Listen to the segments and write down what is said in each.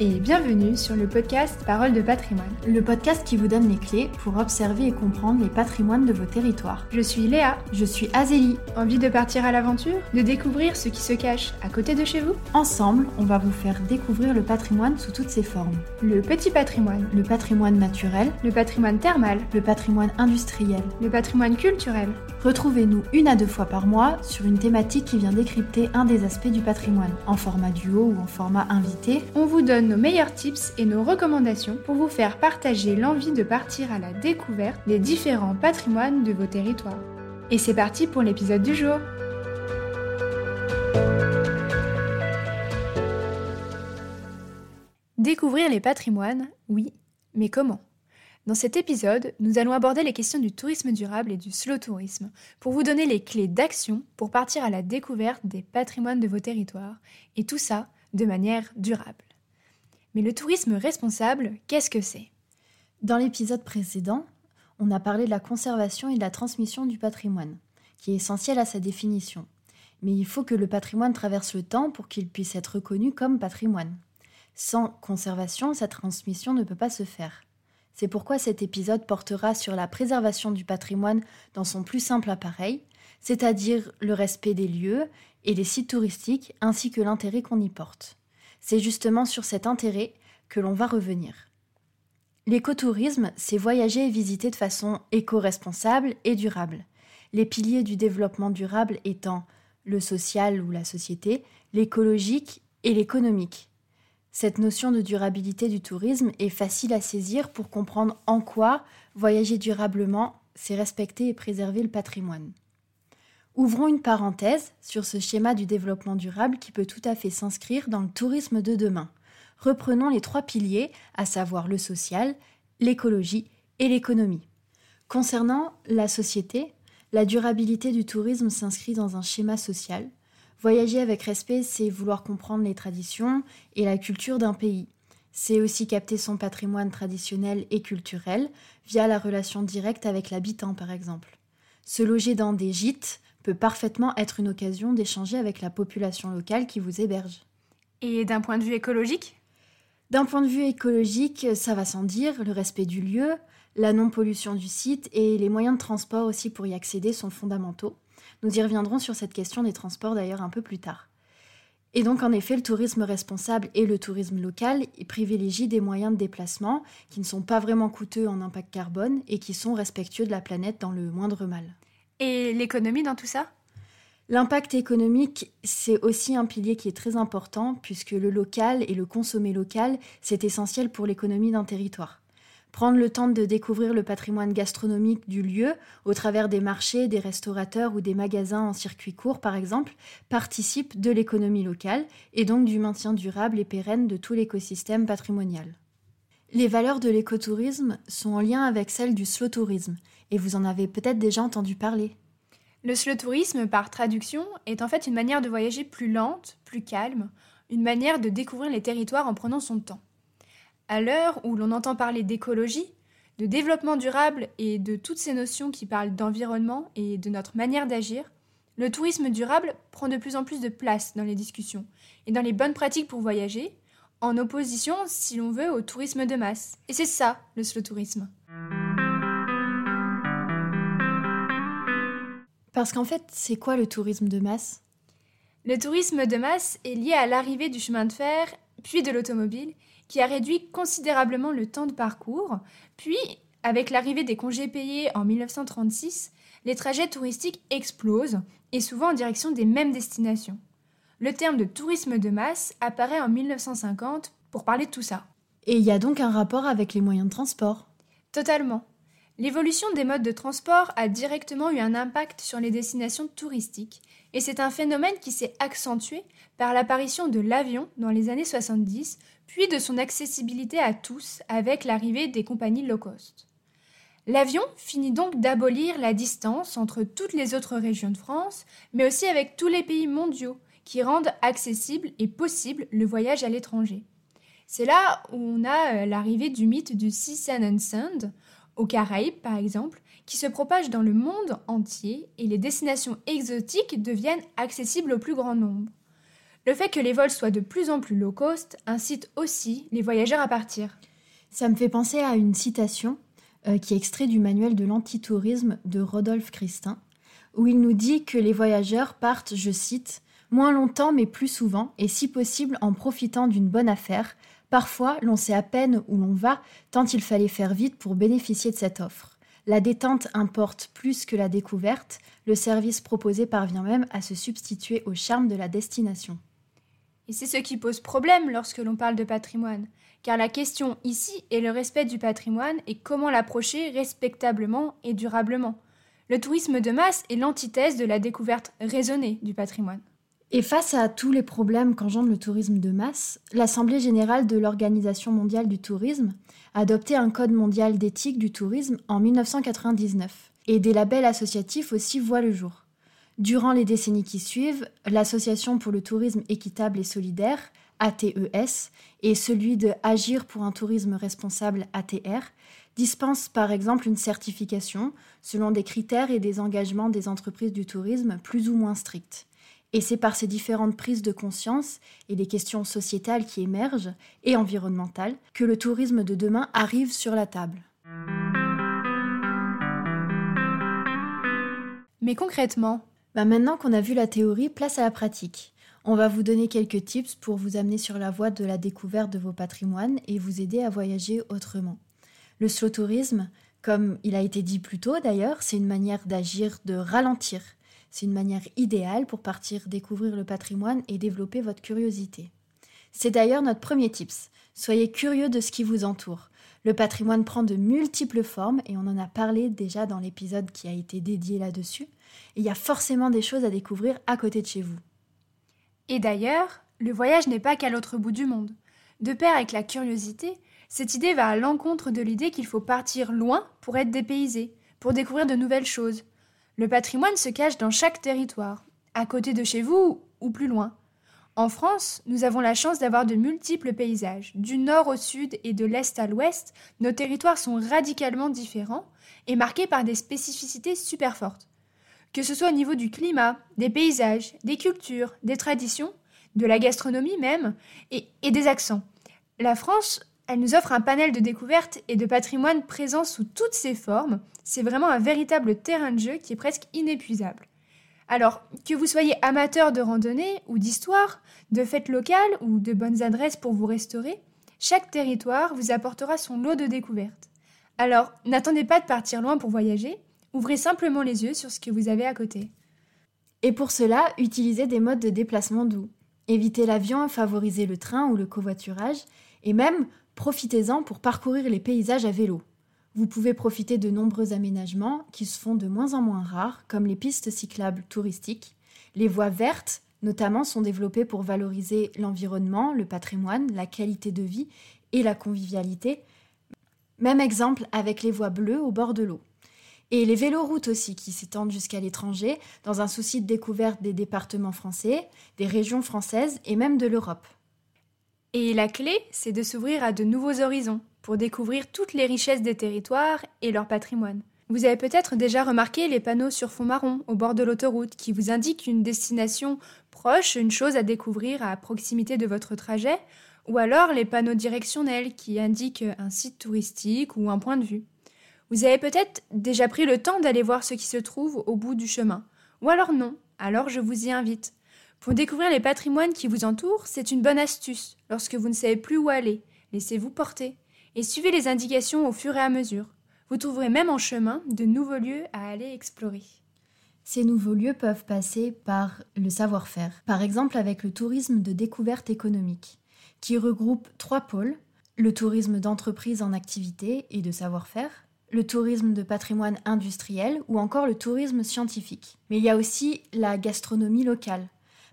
et bienvenue sur le podcast Parole de patrimoine. Le podcast qui vous donne les clés pour observer et comprendre les patrimoines de vos territoires. Je suis Léa. Je suis Azélie. Envie de partir à l'aventure? De découvrir ce qui se cache à côté de chez vous? Ensemble, on va vous faire découvrir le patrimoine sous toutes ses formes. Le petit patrimoine. Le patrimoine naturel. Le patrimoine thermal. Le patrimoine industriel. Le patrimoine culturel. Retrouvez-nous une à deux fois par mois sur une thématique qui vient décrypter un des aspects du patrimoine, en format duo ou en format invité. On vous donne nos meilleurs tips et nos recommandations pour vous faire partager l'envie de partir à la découverte des différents patrimoines de vos territoires. Et c'est parti pour l'épisode du jour. Découvrir les patrimoines, oui, mais comment? Dans cet épisode, nous allons aborder les questions du tourisme durable et du slow tourisme pour vous donner les clés d'action pour partir à la découverte des patrimoines de vos territoires et tout ça de manière durable. Mais le tourisme responsable, qu'est-ce que c'est? Dans l'épisode précédent, on a parlé de la conservation et de la transmission du patrimoine, qui est essentiel à sa définition. Mais il faut que le patrimoine traverse le temps pour qu'il puisse être reconnu comme patrimoine. Sans conservation, sa transmission ne peut pas se faire. C'est pourquoi cet épisode portera sur la préservation du patrimoine dans son plus simple appareil, c'est-à-dire le respect des lieux et des sites touristiques ainsi que l'intérêt qu'on y porte. C'est justement sur cet intérêt que l'on va revenir. L'écotourisme, c'est voyager et visiter de façon éco-responsable et durable. Les piliers du développement durable étant le social ou la société, l'écologique et l'économique. Cette notion de durabilité du tourisme est facile à saisir pour comprendre en quoi voyager durablement, c'est respecter et préserver le patrimoine. Ouvrons une parenthèse sur ce schéma du développement durable qui peut tout à fait s'inscrire dans le tourisme de demain. Reprenons les trois piliers, à savoir le social, l'écologie et l'économie. Concernant la société, la durabilité du tourisme s'inscrit dans un schéma social, Voyager avec respect, c'est vouloir comprendre les traditions et la culture d'un pays. C'est aussi capter son patrimoine traditionnel et culturel via la relation directe avec l'habitant, par exemple. Se loger dans des gîtes peut parfaitement être une occasion d'échanger avec la population locale qui vous héberge. Et d'un point de vue écologique? D'un point de vue écologique, ça va sans dire, le respect du lieu, la non-pollution du site et les moyens de transport aussi pour y accéder sont fondamentaux. Nous y reviendrons sur cette question des transports d'ailleurs un peu plus tard. Et donc en effet, le tourisme responsable et le tourisme local privilégient des moyens de déplacement qui ne sont pas vraiment coûteux en impact carbone et qui sont respectueux de la planète dans le moindre mal. Et l'économie dans tout ça? L'impact économique, c'est aussi un pilier qui est très important puisque le local et le consommer local, c'est essentiel pour l'économie d'un territoire. Prendre le temps de découvrir le patrimoine gastronomique du lieu au travers des marchés, des restaurateurs ou des magasins en circuit court par exemple participe de l'économie locale et donc du maintien durable et pérenne de tout l'écosystème patrimonial. Les valeurs de l'écotourisme sont en lien avec celles du slow tourisme et vous en avez peut-être déjà entendu parler. Le slow tourisme, par traduction, est en fait une manière de voyager plus lente, plus calme, une manière de découvrir les territoires en prenant son temps. À l'heure où l'on entend parler d'écologie, de développement durable et de toutes ces notions qui parlent d'environnement et de notre manière d'agir, le tourisme durable prend de plus en plus de place dans les discussions et dans les bonnes pratiques pour voyager, en opposition, si l'on veut, au tourisme de masse. Et c'est ça, le slow tourisme. Parce qu'en fait, c'est quoi le tourisme de masse? Le tourisme de masse est lié à l'arrivée du chemin de fer, puis de l'automobile, qui a réduit considérablement le temps de parcours. Puis, avec l'arrivée des congés payés en 1936, les trajets touristiques explosent, et souvent en direction des mêmes destinations. Le terme de tourisme de masse apparaît en 1950 pour parler de tout ça. Et il y a donc un rapport avec les moyens de transport? Totalement. L'évolution des modes de transport a directement eu un impact sur les destinations touristiques, et c'est un phénomène qui s'est accentué par l'apparition de l'avion dans les années 70, puis de son accessibilité à tous avec l'arrivée des compagnies low cost. L'avion finit donc d'abolir la distance entre toutes les autres régions de France, mais aussi avec tous les pays mondiaux qui rendent accessible et possible le voyage à l'étranger. C'est là où on a euh, l'arrivée du mythe du Sea Sand and Sand, aux Caraïbes par exemple, qui se propage dans le monde entier et les destinations exotiques deviennent accessibles au plus grand nombre. Le fait que les vols soient de plus en plus low cost incite aussi les voyageurs à partir. Ça me fait penser à une citation euh, qui est extraite du manuel de l'antitourisme de Rodolphe Christin, où il nous dit que les voyageurs partent, je cite, moins longtemps mais plus souvent, et si possible en profitant d'une bonne affaire. Parfois, l'on sait à peine où l'on va, tant il fallait faire vite pour bénéficier de cette offre. La détente importe plus que la découverte, le service proposé parvient même à se substituer au charme de la destination. Et c'est ce qui pose problème lorsque l'on parle de patrimoine, car la question ici est le respect du patrimoine et comment l'approcher respectablement et durablement. Le tourisme de masse est l'antithèse de la découverte raisonnée du patrimoine. Et face à tous les problèmes qu'engendre le tourisme de masse, l'Assemblée générale de l'Organisation mondiale du tourisme a adopté un code mondial d'éthique du tourisme en 1999, et des labels associatifs aussi voient le jour. Durant les décennies qui suivent, l'Association pour le tourisme équitable et solidaire, ATES, et celui de Agir pour un tourisme responsable, ATR, dispensent par exemple une certification selon des critères et des engagements des entreprises du tourisme plus ou moins stricts. Et c'est par ces différentes prises de conscience et des questions sociétales qui émergent, et environnementales, que le tourisme de demain arrive sur la table. Mais concrètement, bah, maintenant qu'on a vu la théorie, place à la pratique. On va vous donner quelques tips pour vous amener sur la voie de la découverte de vos patrimoines et vous aider à voyager autrement. Le slow tourisme, comme il a été dit plus tôt d'ailleurs, c'est une manière d'agir, de ralentir. C'est une manière idéale pour partir découvrir le patrimoine et développer votre curiosité. C'est d'ailleurs notre premier tips. Soyez curieux de ce qui vous entoure. Le patrimoine prend de multiples formes et on en a parlé déjà dans l'épisode qui a été dédié là-dessus il y a forcément des choses à découvrir à côté de chez vous. Et d'ailleurs, le voyage n'est pas qu'à l'autre bout du monde. De pair avec la curiosité, cette idée va à l'encontre de l'idée qu'il faut partir loin pour être dépaysé, pour découvrir de nouvelles choses. Le patrimoine se cache dans chaque territoire, à côté de chez vous ou plus loin. En France, nous avons la chance d'avoir de multiples paysages. Du nord au sud et de l'est à l'ouest, nos territoires sont radicalement différents et marqués par des spécificités super fortes que ce soit au niveau du climat, des paysages, des cultures, des traditions, de la gastronomie même, et, des accents. La France, elle nous offre un panel de découvertes et de patrimoine présent sous toutes ses formes. C'est vraiment un véritable terrain de jeu qui est presque inépuisable. Alors, que vous soyez amateur de randonnée ou d'histoire, de fêtes locales ou de bonnes adresses pour vous restaurer, chaque territoire vous apportera son lot de découvertes. Alors, n'attendez pas de partir loin pour voyager, Ouvrez simplement les yeux sur ce que vous avez à côté. Et pour cela, utilisez des modes de déplacement doux. Évitez l'avion, favorisez le train ou le covoiturage, et même profitez-en pour parcourir les paysages à vélo. Vous pouvez profiter de nombreux aménagements qui se font de moins en moins rares, comme les pistes cyclables touristiques. Les voies vertes, notamment, sont développées pour valoriser l'environnement, le patrimoine, la qualité de vie et la convivialité. Même exemple avec les voies bleues au bord de l'eau. Et les véloroutes aussi, qui s'étendent jusqu'à l'étranger, dans un souci de découverte des départements français, des régions françaises et même de l'Europe. Et la clé, c'est de s'ouvrir à de nouveaux horizons, pour découvrir toutes les richesses des territoires et leur patrimoine. Vous avez peut-être déjà remarqué les panneaux sur fond marron au bord de l'autoroute qui vous indiquent une destination proche, une chose à découvrir à proximité de votre trajet, ou alors les panneaux directionnels qui indiquent un site touristique ou un point de vue. Vous avez peut-être déjà pris le temps d'aller voir ce qui se trouve au bout du chemin. Ou alors non, alors je vous y invite. Pour découvrir les patrimoines qui vous entourent, c'est une bonne astuce. Lorsque vous ne savez plus où aller, laissez-vous porter et suivez les indications au fur et à mesure. Vous trouverez même en chemin de nouveaux lieux à aller explorer. Ces nouveaux lieux peuvent passer par le savoir-faire, par exemple avec le tourisme de découverte économique, qui regroupe trois pôles, le tourisme d'entreprise en activité et de savoir-faire, le tourisme de patrimoine industriel ou encore le tourisme scientifique. Mais il y a aussi la gastronomie locale,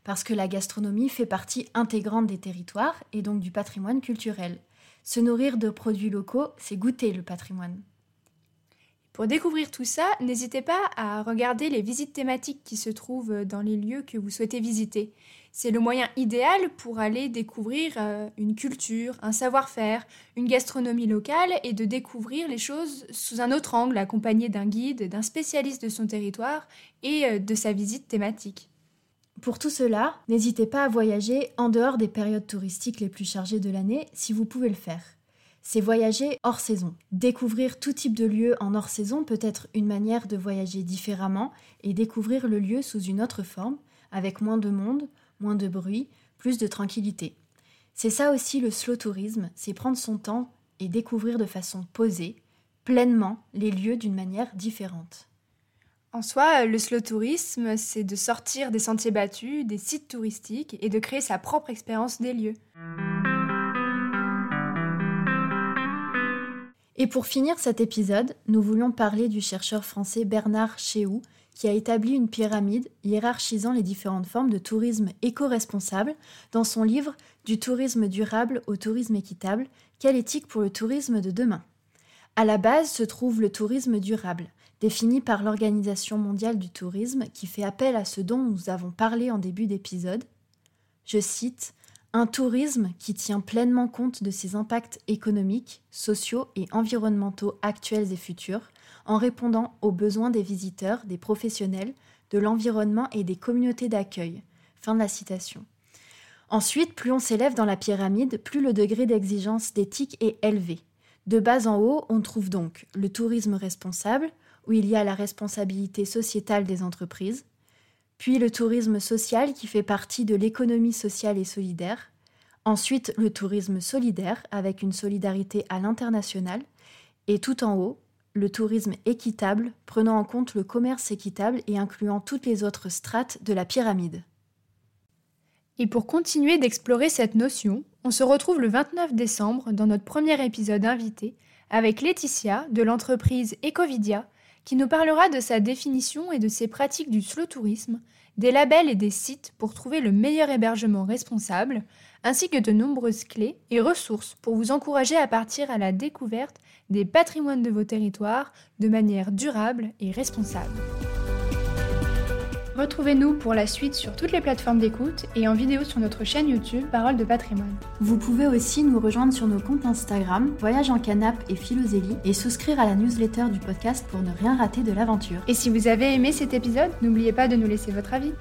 parce que la gastronomie fait partie intégrante des territoires et donc du patrimoine culturel. Se nourrir de produits locaux, c'est goûter le patrimoine. Pour découvrir tout ça, n'hésitez pas à regarder les visites thématiques qui se trouvent dans les lieux que vous souhaitez visiter. C'est le moyen idéal pour aller découvrir euh, une culture, un savoir-faire, une gastronomie locale et de découvrir les choses sous un autre angle, accompagné d'un guide, d'un spécialiste de son territoire et euh, de sa visite thématique. Pour tout cela, n'hésitez pas à voyager en dehors des périodes touristiques les plus chargées de l'année si vous pouvez le faire. C'est voyager hors saison. Découvrir tout type de lieu en hors saison peut être une manière de voyager différemment et découvrir le lieu sous une autre forme, avec moins de monde, moins de bruit, plus de tranquillité. C'est ça aussi le slow tourisme, c'est prendre son temps et découvrir de façon posée, pleinement, les lieux d'une manière différente. En soi, le slow tourisme, c'est de sortir des sentiers battus, des sites touristiques et de créer sa propre expérience des lieux. Et pour finir cet épisode, nous voulions parler du chercheur français Bernard Chéou, qui a établi une pyramide hiérarchisant les différentes formes de tourisme éco-responsable dans son livre Du tourisme durable au tourisme équitable, quelle éthique pour le tourisme de demain? À la base se trouve le tourisme durable, défini par l'Organisation mondiale du tourisme qui fait appel à ce dont nous avons parlé en début d'épisode. Je cite un tourisme qui tient pleinement compte de ses impacts économiques, sociaux et environnementaux actuels et futurs, en répondant aux besoins des visiteurs, des professionnels, de l'environnement et des communautés d'accueil. Fin de la citation. Ensuite, plus on s'élève dans la pyramide, plus le degré d'exigence d'éthique est élevé. De bas en haut, on trouve donc le tourisme responsable, où il y a la responsabilité sociétale des entreprises, puis le tourisme social qui fait partie de l'économie sociale et solidaire, ensuite le tourisme solidaire avec une solidarité à l'international, et tout en haut, le tourisme équitable, prenant en compte le commerce équitable et incluant toutes les autres strates de la pyramide. Et pour continuer d'explorer cette notion, on se retrouve le 29 décembre dans notre premier épisode invité avec Laetitia de l'entreprise Ecovidia qui nous parlera de sa définition et de ses pratiques du slow tourisme, des labels et des sites pour trouver le meilleur hébergement responsable, ainsi que de nombreuses clés et ressources pour vous encourager à partir à la découverte des patrimoines de vos territoires de manière durable et responsable. Retrouvez-nous pour la suite sur toutes les plateformes d'écoute et en vidéo sur notre chaîne YouTube Parole de patrimoine. Vous pouvez aussi nous rejoindre sur nos comptes Instagram Voyage en Canap et Philosélie et souscrire à la newsletter du podcast pour ne rien rater de l'aventure. Et si vous avez aimé cet épisode, n'oubliez pas de nous laisser votre avis.